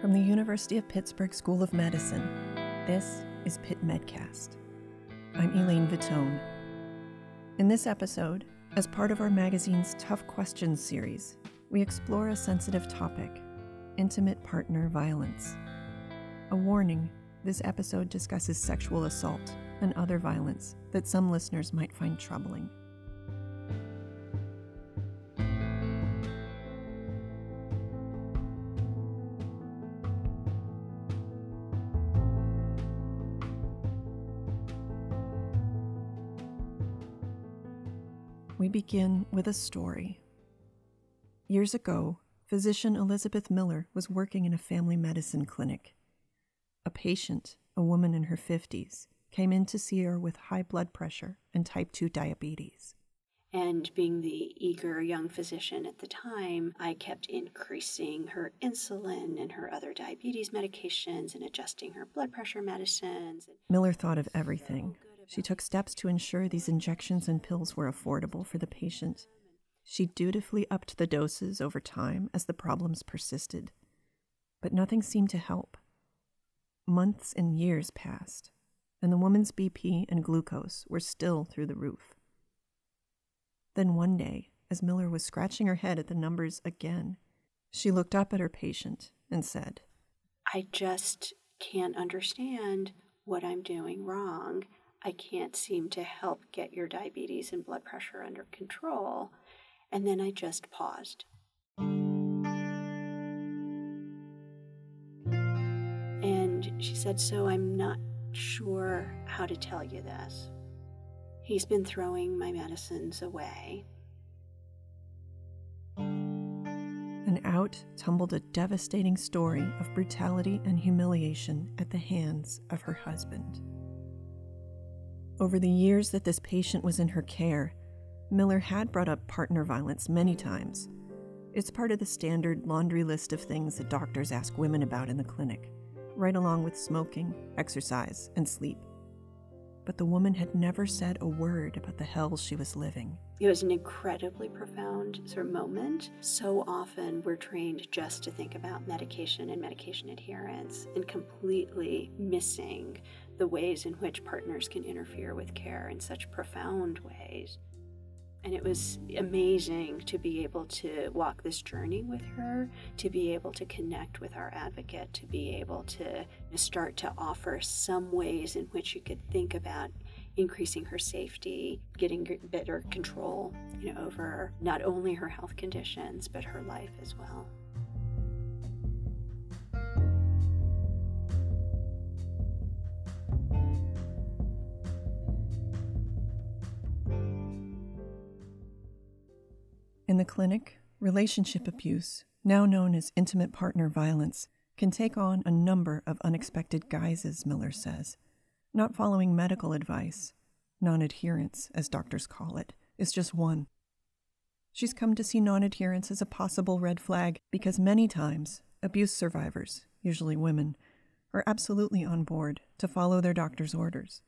From the University of Pittsburgh School of Medicine, this is Pitt Medcast. I'm Elaine Vitone. In this episode, as part of our magazine's Tough Questions series, we explore a sensitive topic intimate partner violence. A warning this episode discusses sexual assault and other violence that some listeners might find troubling. Begin with a story. Years ago, physician Elizabeth Miller was working in a family medicine clinic. A patient, a woman in her 50s, came in to see her with high blood pressure and type 2 diabetes. And being the eager young physician at the time, I kept increasing her insulin and her other diabetes medications and adjusting her blood pressure medicines. Miller thought of everything she took steps to ensure these injections and pills were affordable for the patient. She dutifully upped the doses over time as the problems persisted. But nothing seemed to help. Months and years passed, and the woman's BP and glucose were still through the roof. Then one day, as Miller was scratching her head at the numbers again, she looked up at her patient and said, I just can't understand what I'm doing wrong. I can't seem to help get your diabetes and blood pressure under control. And then I just paused. And she said, So I'm not sure how to tell you this. He's been throwing my medicines away. And out tumbled a devastating story of brutality and humiliation at the hands of her husband. Over the years that this patient was in her care, Miller had brought up partner violence many times. It's part of the standard laundry list of things that doctors ask women about in the clinic, right along with smoking, exercise, and sleep. But the woman had never said a word about the hell she was living. It was an incredibly profound sort of moment. So often we're trained just to think about medication and medication adherence and completely missing the ways in which partners can interfere with care in such profound ways. And it was amazing to be able to walk this journey with her, to be able to connect with our advocate, to be able to start to offer some ways in which you could think about increasing her safety, getting better control you know, over not only her health conditions, but her life as well. Clinic, relationship abuse, now known as intimate partner violence, can take on a number of unexpected guises, Miller says. Not following medical advice, non adherence, as doctors call it, is just one. She's come to see non adherence as a possible red flag because many times abuse survivors, usually women, are absolutely on board to follow their doctor's orders.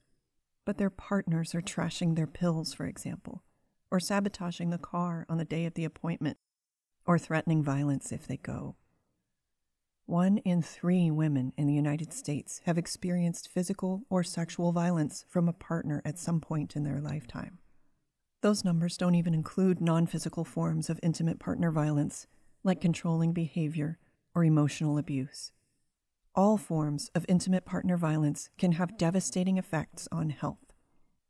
But their partners are trashing their pills, for example, or sabotaging the car on the day of the appointment, or threatening violence if they go. One in three women in the United States have experienced physical or sexual violence from a partner at some point in their lifetime. Those numbers don't even include non physical forms of intimate partner violence, like controlling behavior or emotional abuse. All forms of intimate partner violence can have devastating effects on health,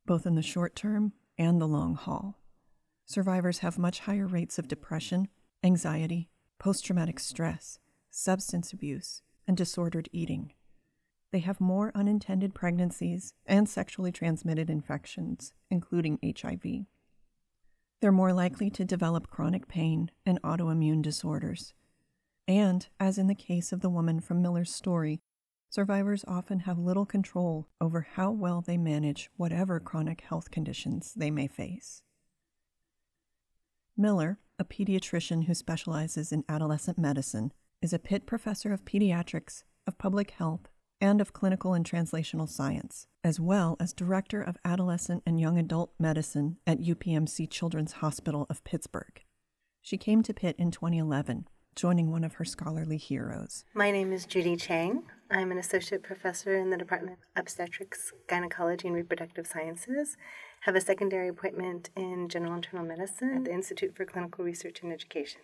both in the short term and the long haul survivors have much higher rates of depression, anxiety, post traumatic stress, substance abuse, and disordered eating. They have more unintended pregnancies and sexually transmitted infections, including HIV. They're more likely to develop chronic pain and autoimmune disorders. And, as in the case of the woman from Miller's story, survivors often have little control over how well they manage whatever chronic health conditions they may face. Miller, a pediatrician who specializes in adolescent medicine, is a Pitt Professor of Pediatrics, of Public Health, and of Clinical and Translational Science, as well as Director of Adolescent and Young Adult Medicine at UPMC Children's Hospital of Pittsburgh. She came to Pitt in 2011 joining one of her scholarly heroes. My name is Judy Chang. I'm an associate professor in the Department of Obstetrics, Gynecology, and Reproductive Sciences. Have a secondary appointment in general internal medicine at the Institute for Clinical Research and Education.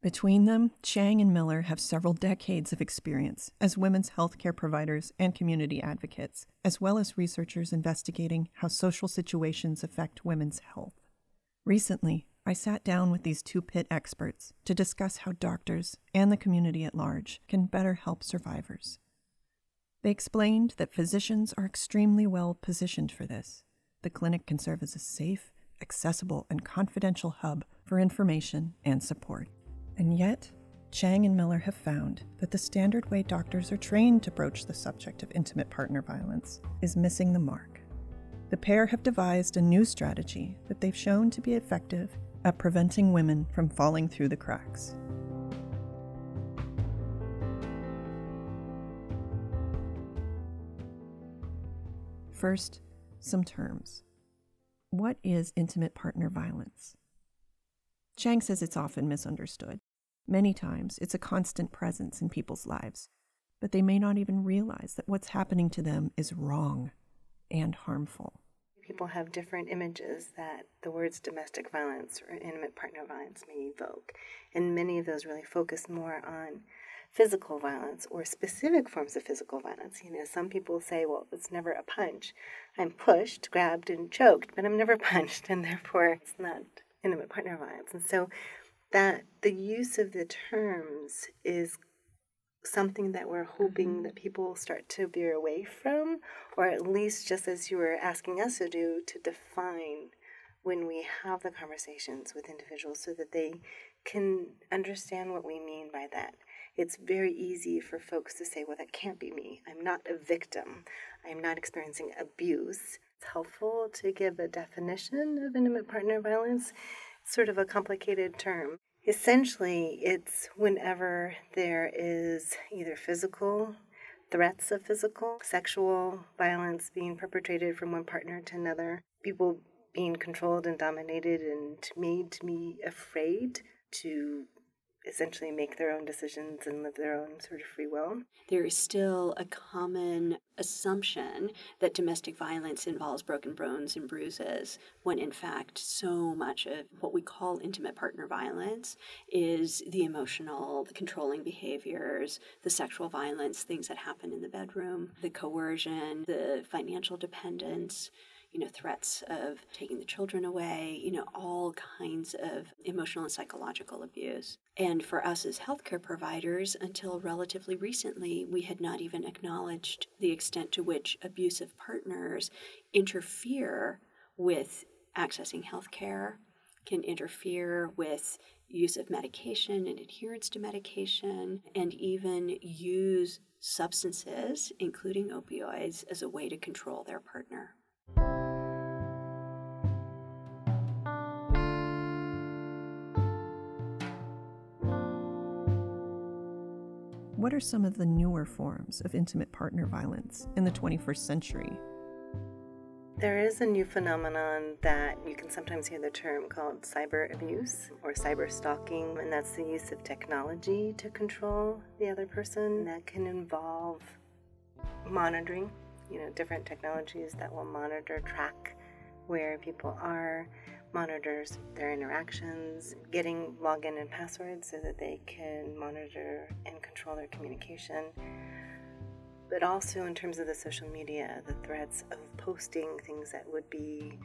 Between them, Chang and Miller have several decades of experience as women's healthcare providers and community advocates, as well as researchers investigating how social situations affect women's health. Recently, I sat down with these two Pitt experts to discuss how doctors and the community at large can better help survivors. They explained that physicians are extremely well positioned for this. The clinic can serve as a safe, accessible, and confidential hub for information and support. And yet, Chang and Miller have found that the standard way doctors are trained to broach the subject of intimate partner violence is missing the mark. The pair have devised a new strategy that they've shown to be effective at preventing women from falling through the cracks. First, some terms. What is intimate partner violence? Chang says it's often misunderstood. Many times, it's a constant presence in people's lives, but they may not even realize that what's happening to them is wrong and harmful. People have different images that the words domestic violence or intimate partner violence may evoke, and many of those really focus more on physical violence or specific forms of physical violence. You know, some people say, well, it's never a punch. I'm pushed, grabbed, and choked, but I'm never punched, and therefore it's not intimate partner violence. And so that the use of the terms is something that we're hoping mm-hmm. that people start to veer away from, or at least just as you were asking us to do, to define when we have the conversations with individuals so that they can understand what we mean by that. It's very easy for folks to say, well, that can't be me. I'm not a victim. I'm not experiencing abuse. It's helpful to give a definition of intimate partner violence, it's sort of a complicated term. Essentially, it's whenever there is either physical threats of physical, sexual violence being perpetrated from one partner to another, people being controlled and dominated and made to be afraid to essentially make their own decisions and live their own sort of free will. There is still a common assumption that domestic violence involves broken bones and bruises, when in fact, so much of what we call intimate partner violence is the emotional, the controlling behaviors, the sexual violence, things that happen in the bedroom, the coercion, the financial dependence you know, threats of taking the children away, you know, all kinds of emotional and psychological abuse. And for us as healthcare providers, until relatively recently, we had not even acknowledged the extent to which abusive partners interfere with accessing healthcare, can interfere with use of medication and adherence to medication, and even use substances, including opioids, as a way to control their partner. What are some of the newer forms of intimate partner violence in the 21st century? There is a new phenomenon that you can sometimes hear the term called cyber abuse or cyber stalking, and that's the use of technology to control the other person. That can involve monitoring, you know, different technologies that will monitor, track where people are, monitors their interactions, getting login and passwords so that they can monitor and control their communication. But also, in terms of the social media, the threats of posting things that would be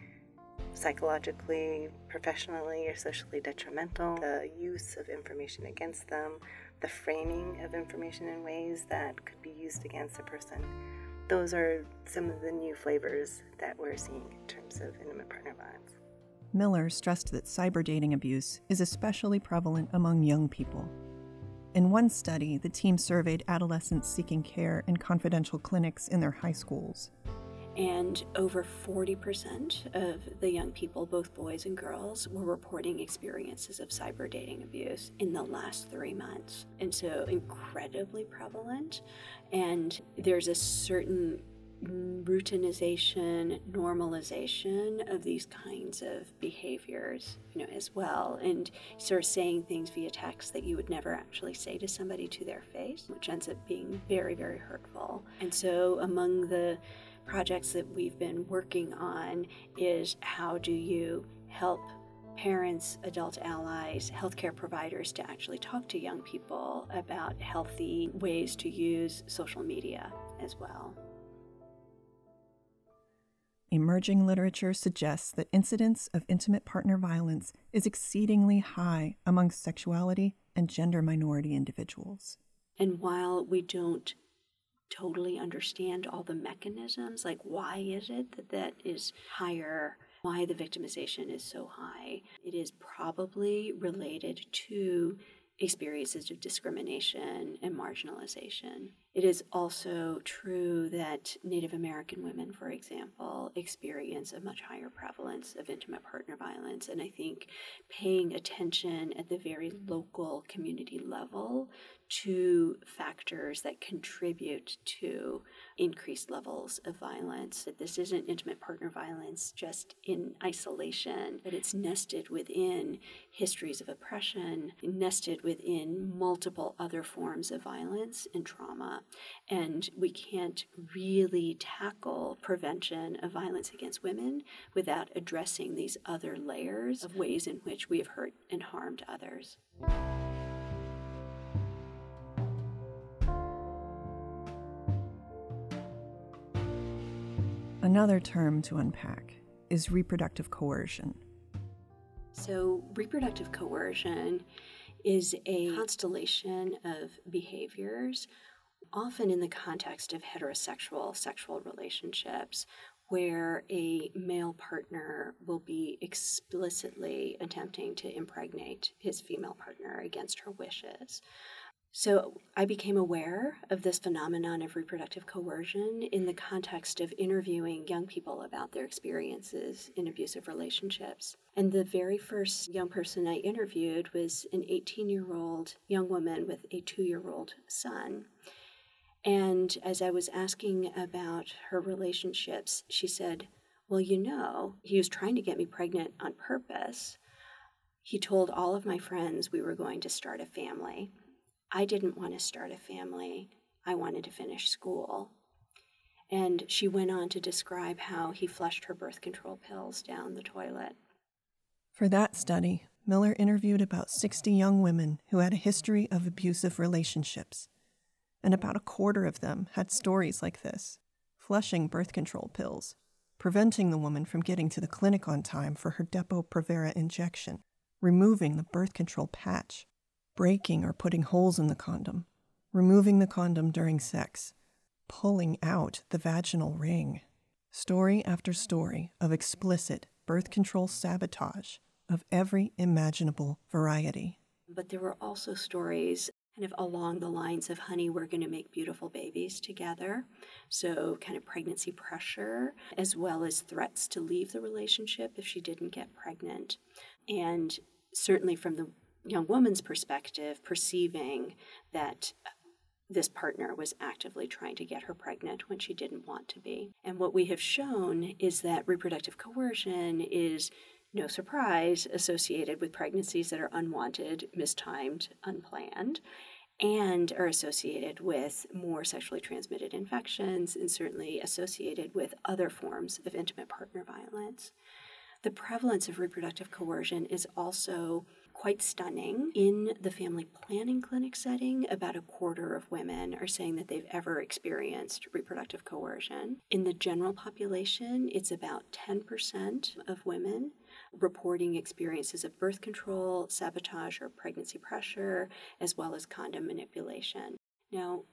psychologically, professionally, or socially detrimental, the use of information against them, the framing of information in ways that could be used against a person. Those are some of the new flavors that we're seeing in terms of intimate partner violence. Miller stressed that cyber dating abuse is especially prevalent among young people. In one study, the team surveyed adolescents seeking care in confidential clinics in their high schools. And over 40% of the young people, both boys and girls, were reporting experiences of cyber dating abuse in the last three months. And so, incredibly prevalent. And there's a certain routinization, normalization of these kinds of behaviors, you know, as well, and sort of saying things via text that you would never actually say to somebody to their face, which ends up being very, very hurtful. And so, among the projects that we've been working on is how do you help parents, adult allies, healthcare providers to actually talk to young people about healthy ways to use social media as well. Emerging literature suggests that incidence of intimate partner violence is exceedingly high among sexuality and gender minority individuals. And while we don't totally understand all the mechanisms, like why is it that that is higher, why the victimization is so high, it is probably related to experiences of discrimination and marginalization. It is also true that Native American women, for example, experience a much higher prevalence of intimate partner violence. And I think paying attention at the very local community level to factors that contribute to increased levels of violence. That this isn't intimate partner violence just in isolation, but it's nested within histories of oppression, nested within multiple other forms of violence and trauma. And we can't really tackle prevention of violence against women without addressing these other layers of ways in which we have hurt and harmed others. Another term to unpack is reproductive coercion. So, reproductive coercion is a constellation of behaviors, often in the context of heterosexual sexual relationships, where a male partner will be explicitly attempting to impregnate his female partner against her wishes. So I became aware of this phenomenon of reproductive coercion in the context of interviewing young people about their experiences in abusive relationships. And the very first young person I interviewed was an 18 year old young woman with a two year old son. And as I was asking about her relationships, she said, Well, you know, he was trying to get me pregnant on purpose. He told all of my friends we were going to start a family. I didn't want to start a family. I wanted to finish school. And she went on to describe how he flushed her birth control pills down the toilet. For that study, Miller interviewed about 60 young women who had a history of abusive relationships. And about a quarter of them had stories like this flushing birth control pills, preventing the woman from getting to the clinic on time for her Depo Provera injection, removing the birth control patch, breaking or putting holes in the condom, removing the condom during sex, pulling out the vaginal ring. Story after story of explicit birth control sabotage of every imaginable variety. But there were also stories kind of along the lines of, honey, we're going to make beautiful babies together. So, kind of pregnancy pressure, as well as threats to leave the relationship if she didn't get pregnant. And certainly from the young woman's perspective, perceiving that this partner was actively trying to get her pregnant when she didn't want to be. And what we have shown is that reproductive coercion is no surprise associated with pregnancies that are unwanted, mistimed, unplanned, and are associated with more sexually transmitted infections and certainly associated with other forms of intimate partner violence. The prevalence of reproductive coercion is also quite stunning. In the family planning clinic setting, about a quarter of women are saying that they've ever experienced reproductive coercion. In the general population, it's about 10% of women reporting experiences of birth control, sabotage, or pregnancy pressure, as well as condom manipulation. Now,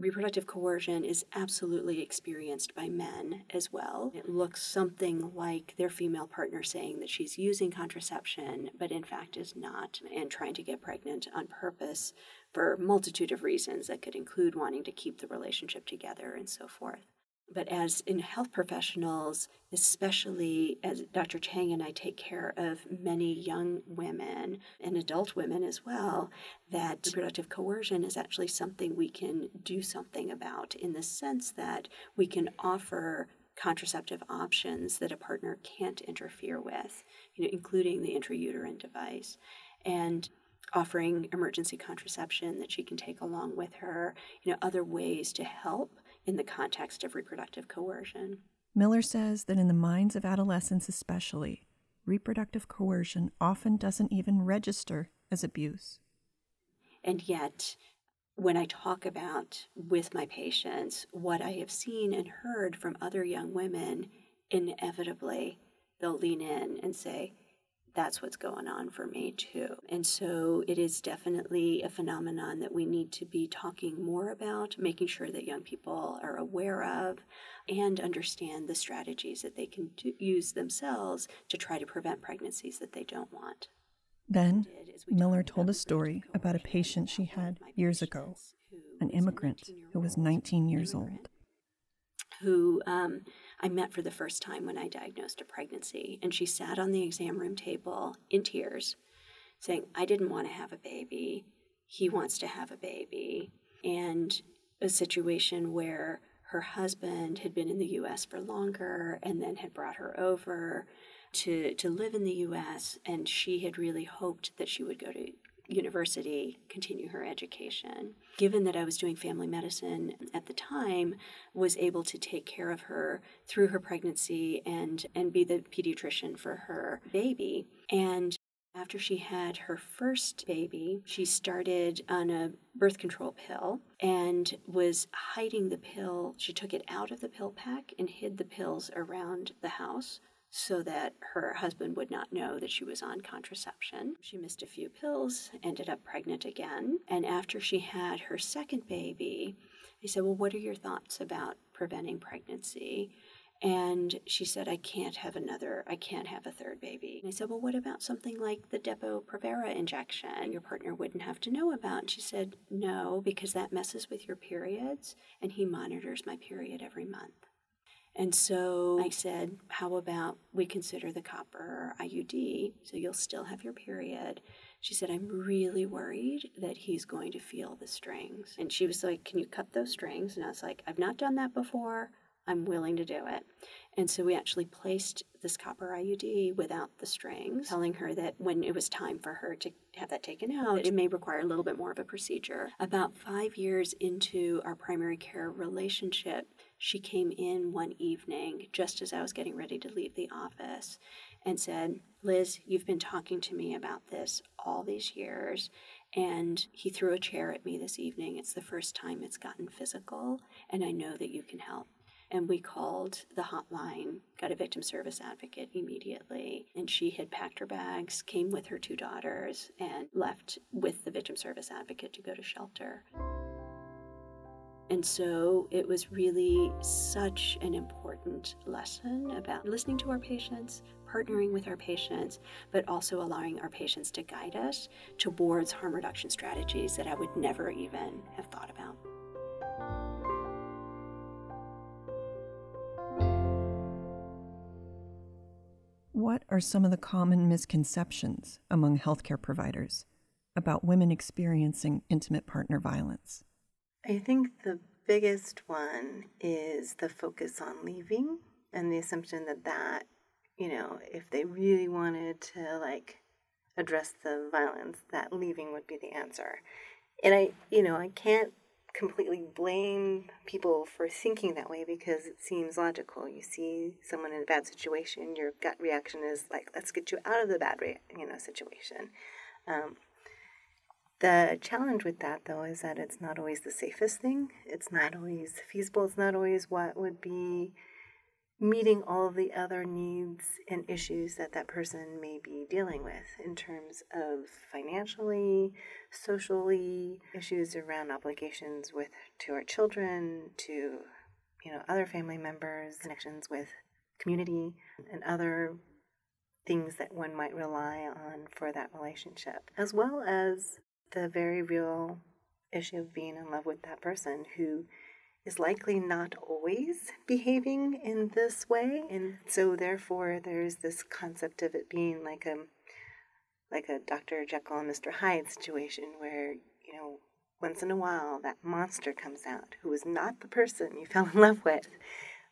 reproductive coercion is absolutely experienced by men as well. It looks something like their female partner saying that she's using contraception, but in fact is not, and trying to get pregnant on purpose for a multitude of reasons that could include wanting to keep the relationship together and so forth. But as in health professionals, especially as Dr. Chang and I take care of many young women and adult women as well, that reproductive coercion is actually something we can do something about in the sense that we can offer contraceptive options that a partner can't interfere with, you know, including the intrauterine device. And offering emergency contraception that she can take along with her, you know, other ways to help in the context of reproductive coercion. Miller says that in the minds of adolescents, especially, reproductive coercion often doesn't even register as abuse. And yet, when I talk about with my patients what I have seen and heard from other young women, inevitably they'll lean in and say, that's what's going on for me too. And so it is definitely a phenomenon that we need to be talking more about, making sure that young people are aware of and understand the strategies that they can do, use themselves to try to prevent pregnancies that they don't want. Then, Miller told a story about a patient she had years ago, an immigrant who was 19 years old. Who um, I met for the first time when I diagnosed a pregnancy. And she sat on the exam room table in tears, saying, I didn't want to have a baby. He wants to have a baby. And a situation where her husband had been in the US for longer and then had brought her over to, to live in the US. And she had really hoped that she would go to university, continue her education. Given that I was doing family medicine at the time, was able to take care of her through her pregnancy and and be the pediatrician for her baby. And after she had her first baby, she started on a birth control pill and was hiding the pill. She took it out of the pill pack and hid the pills around the house so that her husband would not know that she was on contraception. She missed a few pills, ended up pregnant again. And after she had her second baby, I said, Well, what are your thoughts about preventing pregnancy? And she said, I can't have another, I can't have a third baby. And I said, Well, what about something like the Depo-Provera injection your partner wouldn't have to know about? And she said, No, because that messes with your periods, and he monitors my period every month. And so I said, How about we consider the copper IUD so you'll still have your period? She said, I'm really worried that he's going to feel the strings. And she was like, Can you cut those strings? And I was like, I've not done that before. I'm willing to do it. And so we actually placed this copper IUD without the strings, telling her that when it was time for her to have that taken out, it may require a little bit more of a procedure. About five years into our primary care relationship, she came in one evening just as I was getting ready to leave the office and said, Liz, you've been talking to me about this all these years. And he threw a chair at me this evening. It's the first time it's gotten physical, and I know that you can help. And we called the hotline, got a victim service advocate immediately. And she had packed her bags, came with her two daughters, and left with the victim service advocate to go to shelter. And so it was really such an important lesson about listening to our patients, partnering with our patients, but also allowing our patients to guide us towards harm reduction strategies that I would never even have thought about. What are some of the common misconceptions among healthcare providers about women experiencing intimate partner violence? I think the biggest one is the focus on leaving and the assumption that that, you know, if they really wanted to like address the violence, that leaving would be the answer. And I, you know, I can't completely blame people for thinking that way because it seems logical. You see someone in a bad situation, your gut reaction is like, let's get you out of the bad, you know, situation. Um, the challenge with that, though, is that it's not always the safest thing. It's not always feasible. It's not always what would be meeting all of the other needs and issues that that person may be dealing with in terms of financially, socially, issues around obligations with to our children, to you know other family members, connections with community, and other things that one might rely on for that relationship, as well as the very real issue of being in love with that person who is likely not always behaving in this way. And so therefore there's this concept of it being like a like a Dr. Jekyll and Mr. Hyde situation where, you know, once in a while that monster comes out who is not the person you fell in love with.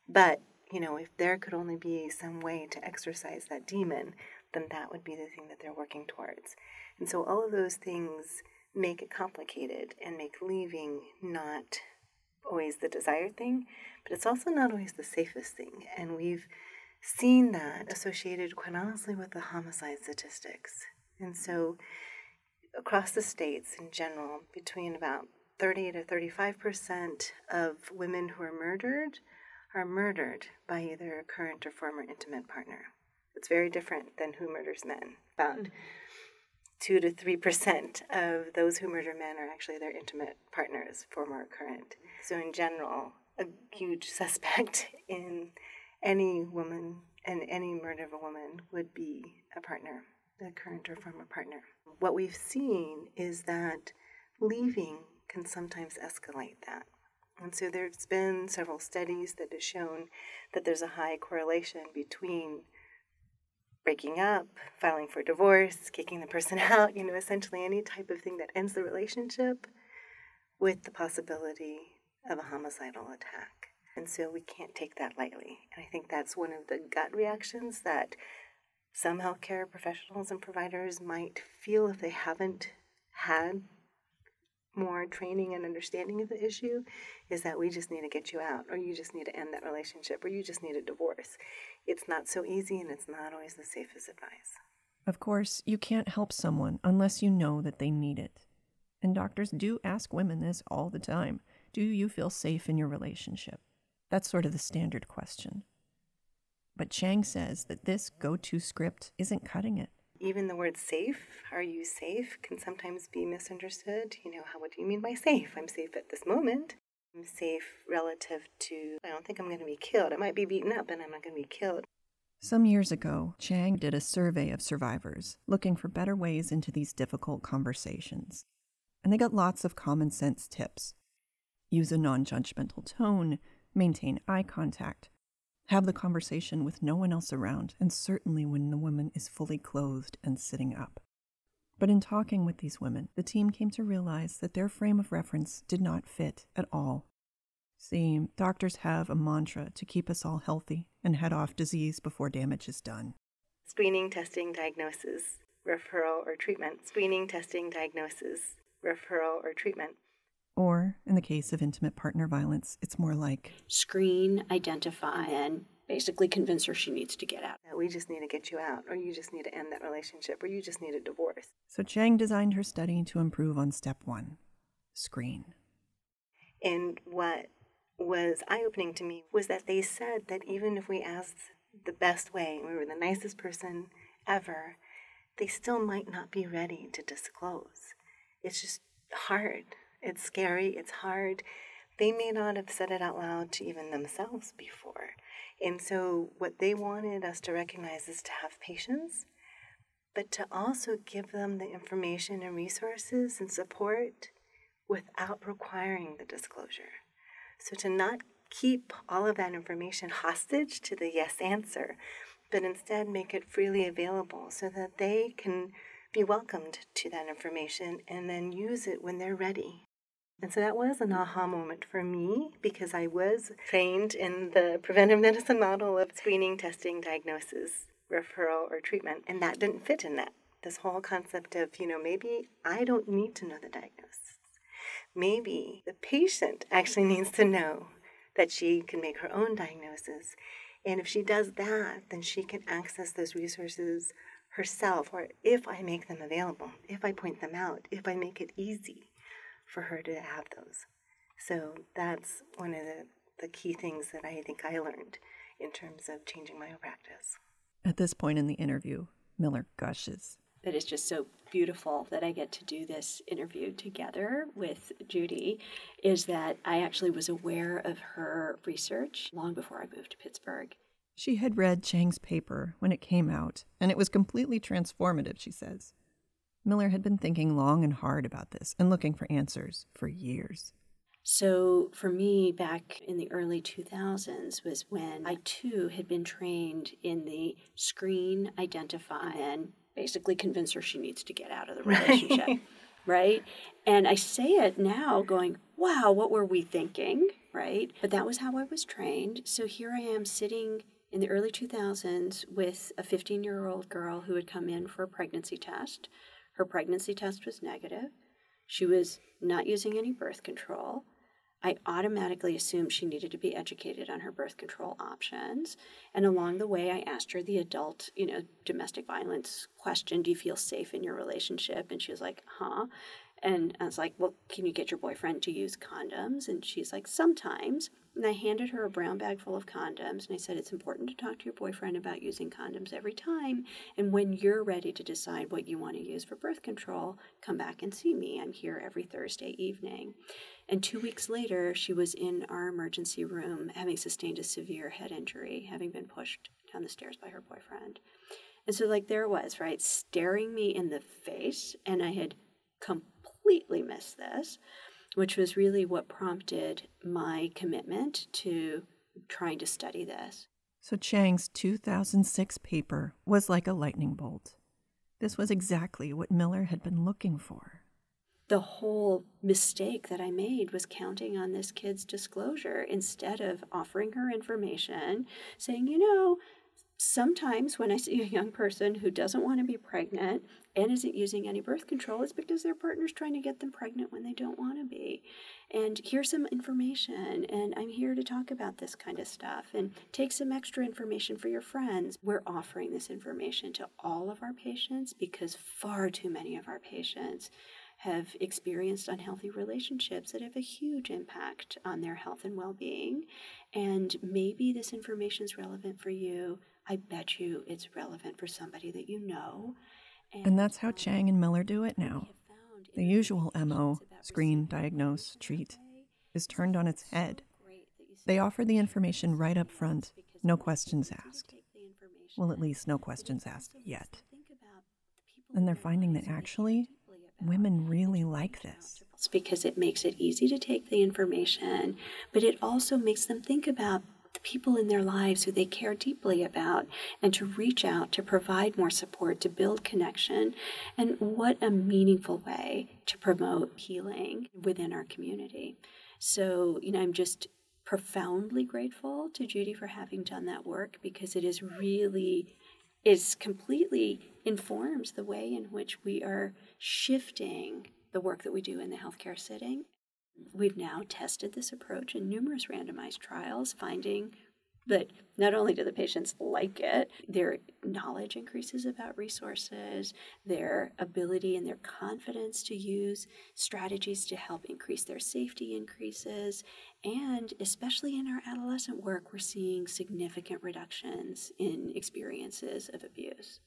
But, you know, if there could only be some way to exorcise that demon, then that would be the thing that they're working towards. And so all of those things make it complicated and make leaving not always the desired thing, but it's also not always the safest thing. And we've seen that associated quite honestly with the homicide statistics. And so across the states in general, between about 30 to 35% of women who are murdered are murdered by either a current or former intimate partner. It's very different than who murders men. About mm-hmm two to three percent of those who murder men are actually their intimate partners, former or current. So in general, a huge suspect in any woman and any murder of a woman would be a partner, a current or former partner. What we've seen is that leaving can sometimes escalate that. And so there's been several studies that have shown that there's a high correlation between breaking up, filing for divorce, kicking the person out, you know, essentially any type of thing that ends the relationship with the possibility of a homicidal attack. And so we can't take that lightly. And I think that's one of the gut reactions that some healthcare professionals and providers might feel if they haven't had more training and understanding of the issue is that we just need to get you out, or you just need to end that relationship, or you just need a divorce. It's not so easy, and it's not always the safest advice. Of course, you can't help someone unless you know that they need it. And doctors do ask women this all the time Do you feel safe in your relationship? That's sort of the standard question. But Chang says that this go to script isn't cutting it even the word safe, are you safe, can sometimes be misunderstood. You know, how, what do you mean by safe? I'm safe at this moment. I'm safe relative to, I don't think I'm going to be killed. I might be beaten up, but I'm not going to be killed. Some years ago, Chang did a survey of survivors looking for better ways into these difficult conversations. And they got lots of common sense tips. Use a non judgmental tone, maintain eye contact, have the conversation with no one else around, and certainly when the woman is fully clothed and sitting up. But in talking with these women, the team came to realize that their frame of reference did not fit at all. See, doctors have a mantra to keep us all healthy and head off disease before damage is done. Screening, testing, diagnosis, referral, or treatment. Screening, testing, diagnosis, referral, or treatment. Or, in the case of intimate partner violence, it's more like screen, identify, and basically convince her she needs to get out. We just need to get you out, or you just need to end that relationship, or you just need a divorce. So Chang designed her study to improve on step one screen. And what was eye opening to me was that they said that even if we asked the best way, we were the nicest person ever, they still might not be ready to disclose. It's just hard it's scary, it's hard. They may not have said it out loud to even themselves before. And so, what they wanted us to recognize is to have patience, but to also give them the information and resources and support without requiring the disclosure. So, to not keep all of that information hostage to the yes answer, but instead make it freely available so that they can be welcomed to that information and then use it when they're ready. And so that was an aha moment for me because I was trained in the preventive medicine model of screening, testing, diagnosis, referral, or treatment. And that didn't fit in that. This whole concept of, you know, maybe I don't need to know the diagnosis. Maybe the patient actually needs to know that she can make her own diagnosis. And if she does that, then she can access those resources herself, or if I make them available, if I point them out, if I make it easy for her to have those. So that's one of the, the key things that I think I learned in terms of changing my own practice. At this point in the interview, Miller gushes. It is just so beautiful that I get to do this interview together with Judy. Is that I actually was aware of her research long before I moved to Pittsburgh. She had read Chang's paper when it came out, and it was completely transformative, she says. Miller had been thinking long and hard about this and looking for answers for years. So for me, back in the early 2000s was when I too had been trained in the screen, identify, and basically convince her she needs to get out of the relationship. Right. right? And I say it now going, wow, what were we thinking? Right? But that was how I was trained. So here I am sitting in the early 2000s with a 15 year old girl who had come in for a pregnancy test. Her pregnancy test was negative. She was not using any birth control. I automatically assumed she needed to be educated on her birth control options. And along the way, I asked her the adult, you know, domestic violence question Do you feel safe in your relationship? And she was like, Huh. And I was like, Well, can you get your boyfriend to use condoms? And she's like, Sometimes. And I handed her a brown bag full of condoms and I said, It's important to talk to your boyfriend about using condoms every time. And when you're ready to decide what you want to use for birth control, come back and see me. I'm here every Thursday evening. And two weeks later, she was in our emergency room having sustained a severe head injury, having been pushed down the stairs by her boyfriend. And so, like, there it was, right, staring me in the face, and I had completely missed this which was really what prompted my commitment to trying to study this. So Chang's 2006 paper was like a lightning bolt. This was exactly what Miller had been looking for. The whole mistake that I made was counting on this kid's disclosure instead of offering her information, saying, you know, sometimes when I see a young person who doesn't want to be pregnant and isn't using any birth control, it's because their partner's trying to get them pregnant when they don't want to be. And here's some information, and I'm here to talk about this kind of stuff. And take some extra information for your friends. We're offering this information to all of our patients because far too many of our patients have experienced unhealthy relationships that have a huge impact on their health and well being. And maybe this information is relevant for you. I bet you it's relevant for somebody that you know. And, and that's how Chang and Miller do it now. The usual MO, screen, diagnose, treat, is turned on its head. They offer the information right up front, no questions asked. Well, at least no questions asked yet. And they're finding that actually, women really like this. It's because it makes it easy to take the information, but it also makes them think about the people in their lives who they care deeply about and to reach out to provide more support, to build connection. And what a meaningful way to promote healing within our community. So, you know, I'm just profoundly grateful to Judy for having done that work because it is really is completely informs the way in which we are shifting the work that we do in the healthcare setting We've now tested this approach in numerous randomized trials, finding that not only do the patients like it, their knowledge increases about resources, their ability and their confidence to use strategies to help increase their safety increases, and especially in our adolescent work, we're seeing significant reductions in experiences of abuse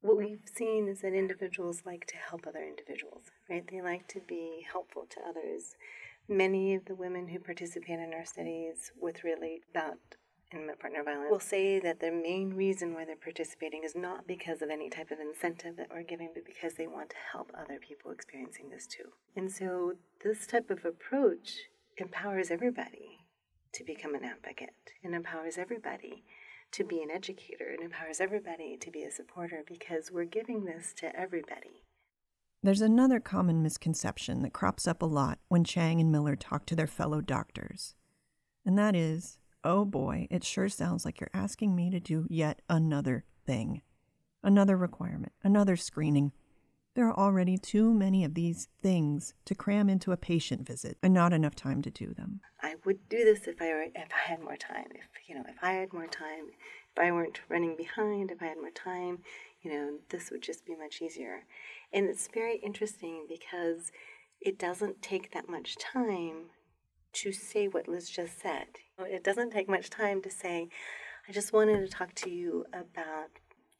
what we've seen is that individuals like to help other individuals, right? They like to be helpful to others. Many of the women who participate in our studies with really about intimate partner violence will say that the main reason why they're participating is not because of any type of incentive that we're giving, but because they want to help other people experiencing this too. And so this type of approach empowers everybody to become an advocate and empowers everybody to be an educator. It empowers everybody to be a supporter because we're giving this to everybody. There's another common misconception that crops up a lot when Chang and Miller talk to their fellow doctors. And that is, oh boy, it sure sounds like you're asking me to do yet another thing. Another requirement, another screening, there are already too many of these things to cram into a patient visit and not enough time to do them. Would do this if I were, if I had more time. If you know, if I had more time, if I weren't running behind, if I had more time, you know, this would just be much easier. And it's very interesting because it doesn't take that much time to say what Liz just said. It doesn't take much time to say, I just wanted to talk to you about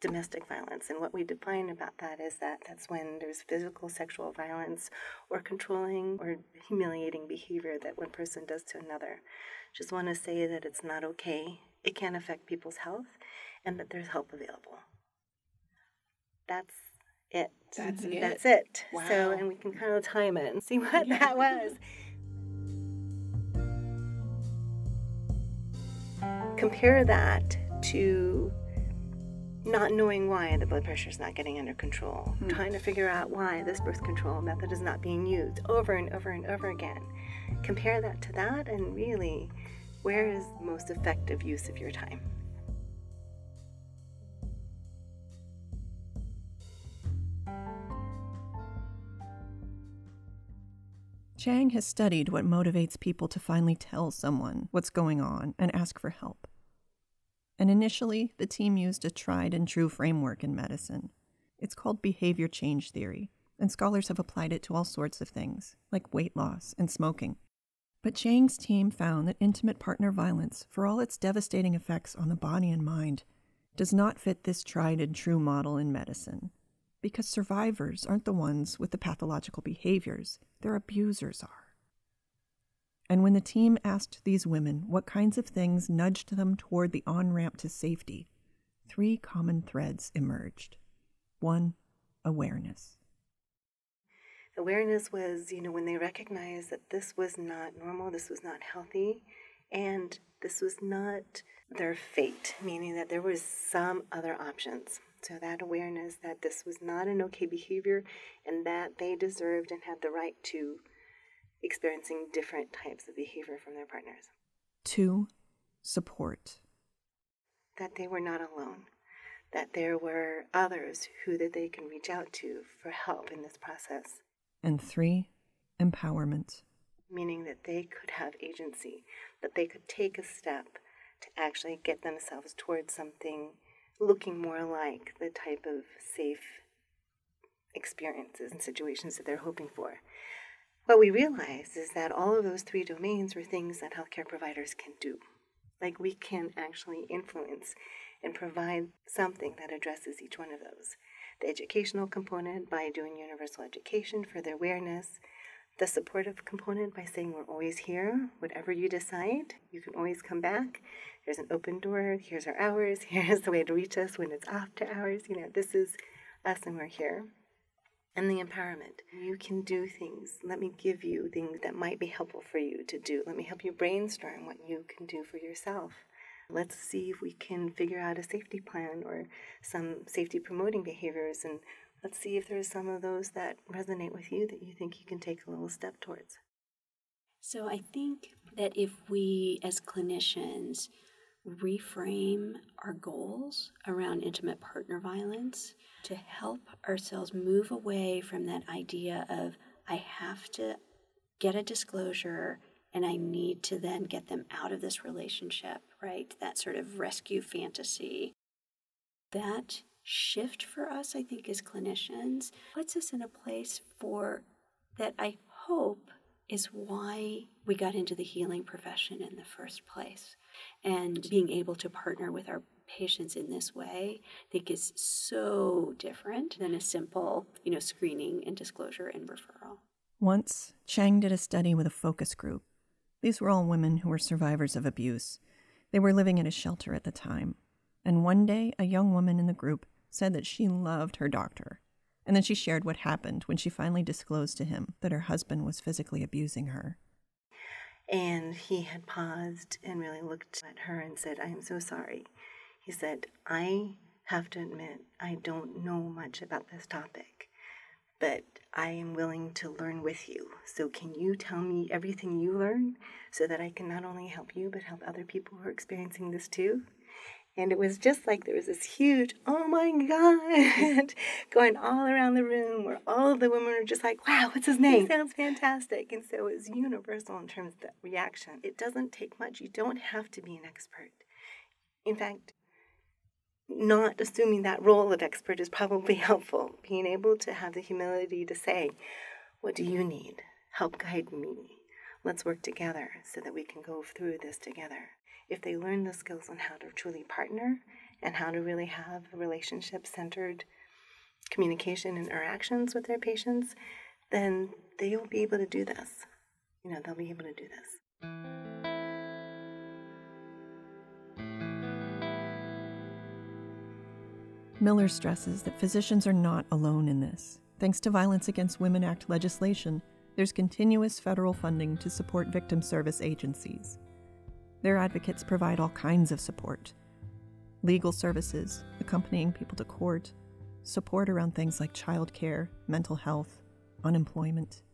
domestic violence. And what we define about that is that that's when there's physical sexual violence or controlling or humiliating behavior that one person does to another. Just want to say that it's not okay. It can affect people's health and that there's help available. That's it. That's it. That's it. Wow. So, and we can kind of time it and see what yeah. that was. Compare that to not knowing why the blood pressure is not getting under control, mm. trying to figure out why this birth control method is not being used over and over and over again. Compare that to that, and really, where is the most effective use of your time? Chang has studied what motivates people to finally tell someone what's going on and ask for help. And initially, the team used a tried and true framework in medicine. It's called behavior change theory, and scholars have applied it to all sorts of things, like weight loss and smoking. But Chang's team found that intimate partner violence, for all its devastating effects on the body and mind, does not fit this tried and true model in medicine because survivors aren't the ones with the pathological behaviors, their abusers are. And when the team asked these women what kinds of things nudged them toward the on ramp to safety, three common threads emerged. One, awareness. Awareness was, you know, when they recognized that this was not normal, this was not healthy, and this was not their fate, meaning that there was some other options. So that awareness that this was not an okay behavior and that they deserved and had the right to experiencing different types of behavior from their partners. Two, support. That they were not alone. That there were others who that they can reach out to for help in this process. And three, empowerment. Meaning that they could have agency, that they could take a step to actually get themselves towards something looking more like the type of safe experiences and situations that they're hoping for. What we realized is that all of those three domains were things that healthcare providers can do. Like we can actually influence and provide something that addresses each one of those. The educational component by doing universal education for their awareness, the supportive component by saying we're always here, whatever you decide, you can always come back. There's an open door, here's our hours, here's the way to reach us when it's after hours. You know, this is us and we're here. And the empowerment. You can do things. Let me give you things that might be helpful for you to do. Let me help you brainstorm what you can do for yourself. Let's see if we can figure out a safety plan or some safety promoting behaviors and let's see if there's some of those that resonate with you that you think you can take a little step towards. So I think that if we as clinicians reframe our goals around intimate partner violence to help ourselves move away from that idea of I have to get a disclosure and I need to then get them out of this relationship, right? That sort of rescue fantasy. That shift for us, I think, as clinicians, puts us in a place for that I hope is why we got into the healing profession in the first place. And being able to partner with our patients in this way, I think is so different than a simple, you know, screening and disclosure and referral. Once, Chang did a study with a focus group. These were all women who were survivors of abuse. They were living in a shelter at the time. And one day, a young woman in the group said that she loved her doctor. And then she shared what happened when she finally disclosed to him that her husband was physically abusing her. And he had paused and really looked at her and said, I am so sorry. He said, I have to admit, I don't know much about this topic, but I am willing to learn with you. So, can you tell me everything you learn so that I can not only help you, but help other people who are experiencing this too? And it was just like there was this huge, oh my God, going all around the room where all of the women were just like, wow, what's his name? He sounds fantastic. And so it was universal in terms of the reaction. It doesn't take much. You don't have to be an expert. In fact, not assuming that role of expert is probably helpful. Being able to have the humility to say, what do you need? Help guide me. Let's work together so that we can go through this together if they learn the skills on how to truly partner and how to really have relationship centered communication and interactions with their patients, then they'll be able to do this. You know, they'll be able to do this. Miller stresses that physicians are not alone in this. Thanks to Violence Against Women Act legislation, there's continuous federal funding to support victim service agencies. Their advocates provide all kinds of support legal services, accompanying people to court, support around things like childcare, mental health, unemployment.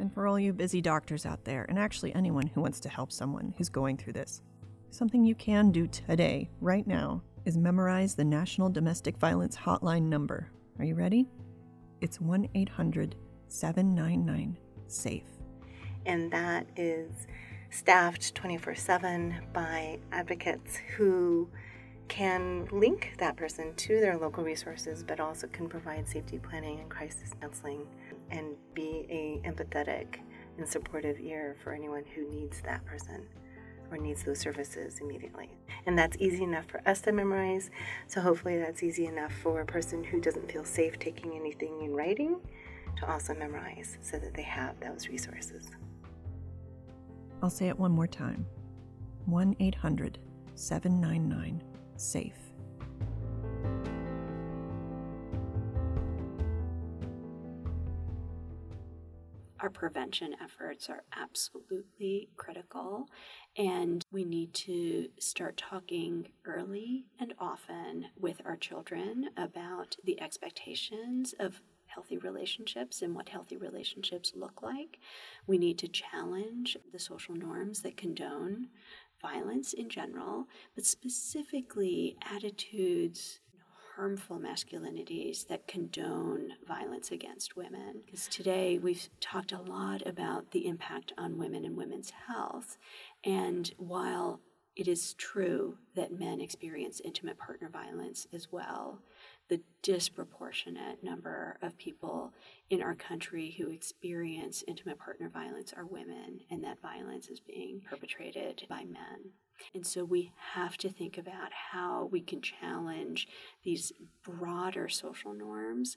And for all you busy doctors out there, and actually anyone who wants to help someone who's going through this, something you can do today, right now, is memorize the National Domestic Violence Hotline number. Are you ready? It's 1 800 799 SAFE. And that is staffed 24 7 by advocates who can link that person to their local resources, but also can provide safety planning and crisis counseling and be a empathetic and supportive ear for anyone who needs that person or needs those services immediately. And that's easy enough for us to memorize, so hopefully that's easy enough for a person who doesn't feel safe taking anything in writing to also memorize so that they have those resources. I'll say it one more time 1 800 799 SAFE. Our prevention efforts are absolutely critical, and we need to start talking early and often with our children about the expectations of healthy relationships and what healthy relationships look like. We need to challenge the social norms that condone violence in general, but specifically attitudes harmful masculinities that condone violence against women. Because today we've talked a lot about the impact on women and women's health. And while it is true that men experience intimate partner violence as well, the disproportionate number of people in our country who experience intimate partner violence are women, and that violence is being perpetrated by men. And so we have to think about how we can challenge these broader social norms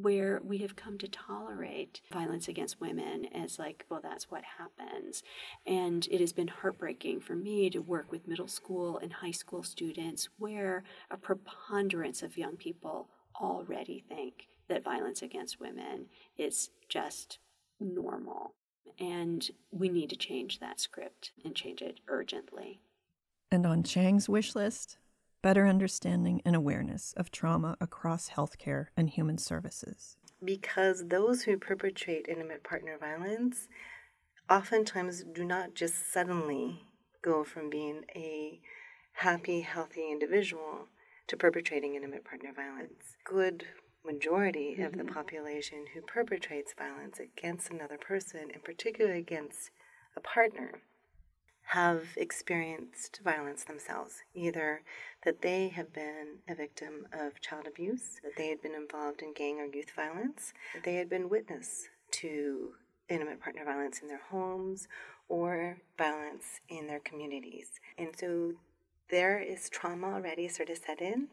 where we have come to tolerate violence against women as like, well, that's what happens. And it has been heartbreaking for me to work with middle school and high school students where a preponderance of young people already think that violence against women is just normal. And we need to change that script and change it urgently. And on Chang's wish list, better understanding and awareness of trauma across healthcare and human services. Because those who perpetrate intimate partner violence oftentimes do not just suddenly go from being a happy, healthy individual to perpetrating intimate partner violence. Good majority mm-hmm. of the mm-hmm. population who perpetrates violence against another person, and particularly against a partner, have experienced violence themselves, either that they have been a victim of child abuse, that they had been involved in gang or youth violence, that they had been witness to intimate partner violence in their homes or violence in their communities. And so there is trauma already sort of set in,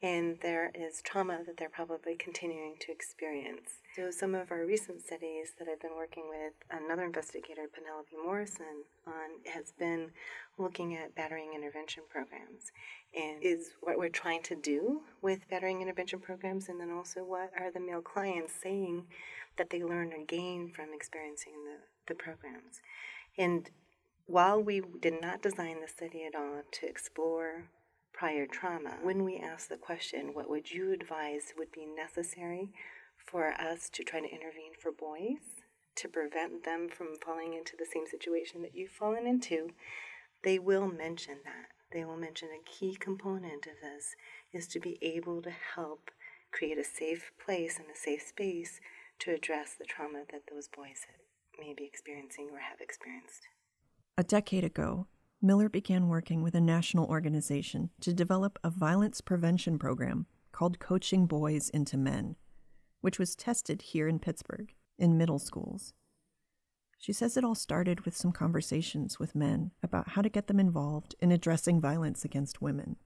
and there is trauma that they're probably continuing to experience. So, some of our recent studies that I've been working with another investigator, Penelope Morrison, on has been looking at battering intervention programs and is what we're trying to do with battering intervention programs, and then also what are the male clients saying that they learn or gain from experiencing the, the programs. And while we did not design the study at all to explore prior trauma, when we ask the question, what would you advise would be necessary for us to try to intervene for boys to prevent them from falling into the same situation that you've fallen into, they will mention that. They will mention a key component of this is to be able to help create a safe place and a safe space to address the trauma that those boys may be experiencing or have experienced. A decade ago, Miller began working with a national organization to develop a violence prevention program called Coaching Boys into Men, which was tested here in Pittsburgh in middle schools. She says it all started with some conversations with men about how to get them involved in addressing violence against women.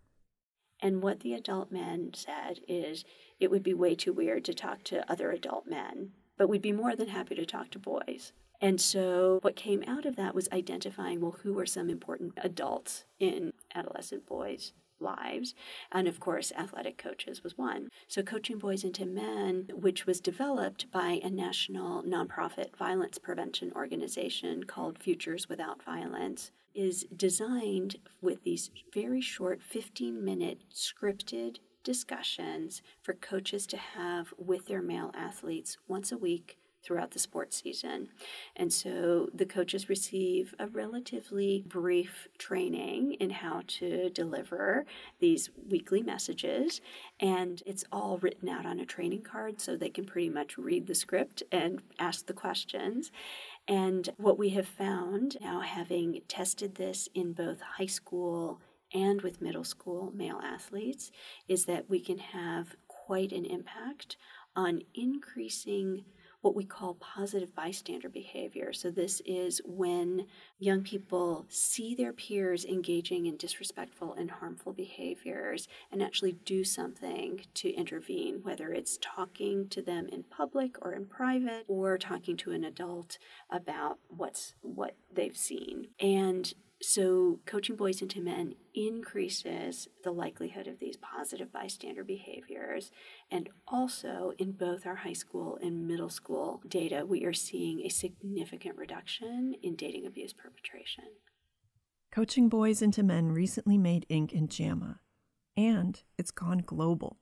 And what the adult men said is it would be way too weird to talk to other adult men, but we'd be more than happy to talk to boys. And so, what came out of that was identifying well, who are some important adults in adolescent boys' lives. And of course, athletic coaches was one. So, Coaching Boys into Men, which was developed by a national nonprofit violence prevention organization called Futures Without Violence, is designed with these very short 15 minute scripted discussions for coaches to have with their male athletes once a week throughout the sports season. And so the coaches receive a relatively brief training in how to deliver these weekly messages. And it's all written out on a training card so they can pretty much read the script and ask the questions. And what we have found now, having tested this in both high school and with middle school male athletes, is that we can have quite an impact on increasing what we call positive bystander behavior. So, this is when young people see their peers engaging in disrespectful and harmful behaviors and actually do something to intervene, whether it's talking to them in public or in private or talking to an adult about what's what they've seen. And so, coaching boys into men increases the likelihood of these positive bystander behaviors. And also, in both our high school and middle school data, we are seeing a significant reduction in dating abuse Coaching Boys into Men recently made ink in JAMA, and it's gone global.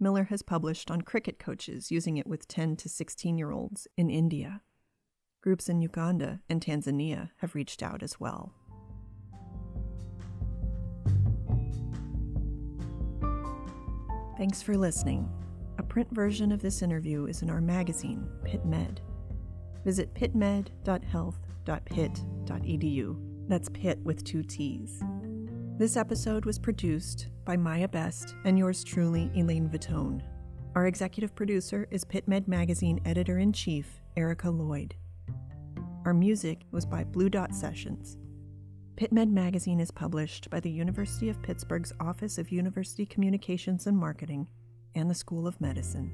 Miller has published on cricket coaches using it with 10 to 16 year olds in India. Groups in Uganda and Tanzania have reached out as well. Thanks for listening. A print version of this interview is in our magazine, Pitt Med. Visit pittmed.health.pitt.edu. That's Pitt with two T's. This episode was produced by Maya Best and yours truly, Elaine Vitone. Our executive producer is Pitt Med Magazine editor in chief, Erica Lloyd. Our music was by Blue Dot Sessions. Pitt Med magazine is published by the University of Pittsburgh's Office of University Communications and Marketing and the School of Medicine.